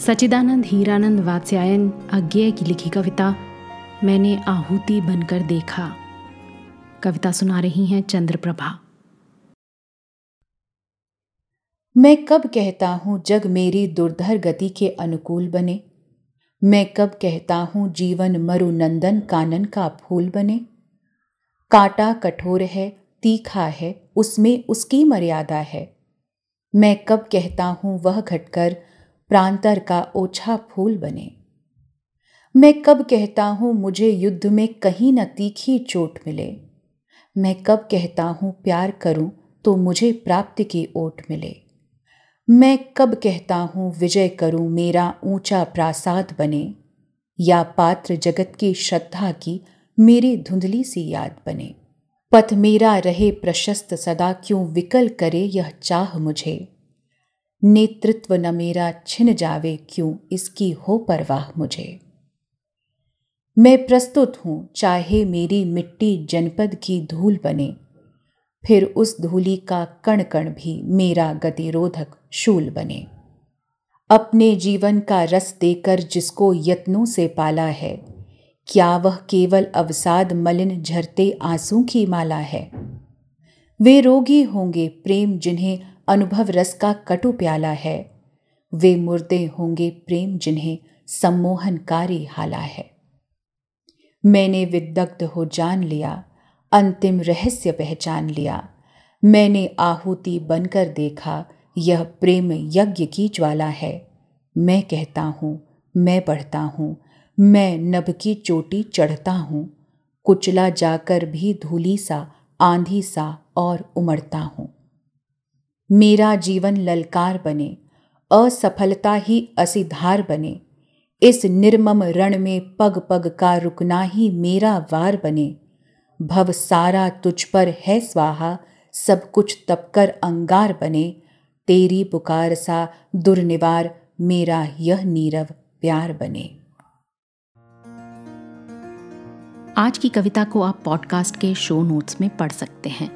सचिदानंद हीरानंद वात्स्यायन अज्ञेय की लिखी कविता मैंने आहुति बनकर देखा। कविता सुना रही हैं चंद्रप्रभा। मैं कब कहता हूँ जग मेरी दुर्धर गति के अनुकूल बने? मैं कब कहता हूँ जीवन मरु नंदन कानन का फूल बने? काटा कठोर है, तीखा है, उसमें उसकी मर्यादा है। मैं कब कहता हूँ वह घटकर प्रांतर का ओछा फूल बने। मैं कब कहता हूँ, मुझे युद्ध में कहीं न तीखी चोट मिले। मैं कब कहता हूँ, प्यार करूँ तो मुझे प्राप्ति की ओट मिले। मैं कब कहता हूँ, विजय करूँ, मेरा ऊँचा प्रासाद बने। या पात्र जगत की श्रद्धा की मेरी धुंधली सी याद बने। पथ मेरा रहे प्रशस्त, सदा क्यों विकल करे यह चाह मुझे? नेतृत्व न मेरा छिन जावे क्यों? इसकी हो परवाह मुझे। मैं प्रस्तुत हूँ, चाहे मेरी मिट्टी जनपद की धूल बने। फिर उस धूली का कण कण भी मेरा गतिरोधक शूल बने। अपने जीवन का रस देकर जिसको यत्नों से पाला है, क्या वह केवल अवसाद मलिन झरते आँसू की माला है? वे रोगी होंगे प्रेम जिन्हें अनुभव रस का कटु प्याला है। वे मुर्दे होंगे प्रेम जिन्हें सम्मोहनकारी हाला है। मैंने विदग्ध हो जान लिया, अंतिम रहस्य पहचान लिया। मैंने आहुति बनकर देखा, यह प्रेम यज्ञ की ज्वाला है। मैं कहता हूँ, मैं बढ़ता हूँ, मैं नभ की चोटी चढ़ता हूँ। कुचला जाकर भी धूली सा, आंधी सा और उमड़ता हूँ। मेरा जीवन ललकार बने, असफलता ही असिधार बने। इस निर्मम रण में पग पग का रुकना ही मेरा वार बने। भव सारा तुझ पर है स्वाहा, सब कुछ तपकर अंगार बने। तेरी पुकार सा दुर्निवार, मेरा यह नीरव प्यार बने। आज की कविता को आप पॉडकास्ट के शो नोट्स में पढ़ सकते हैं।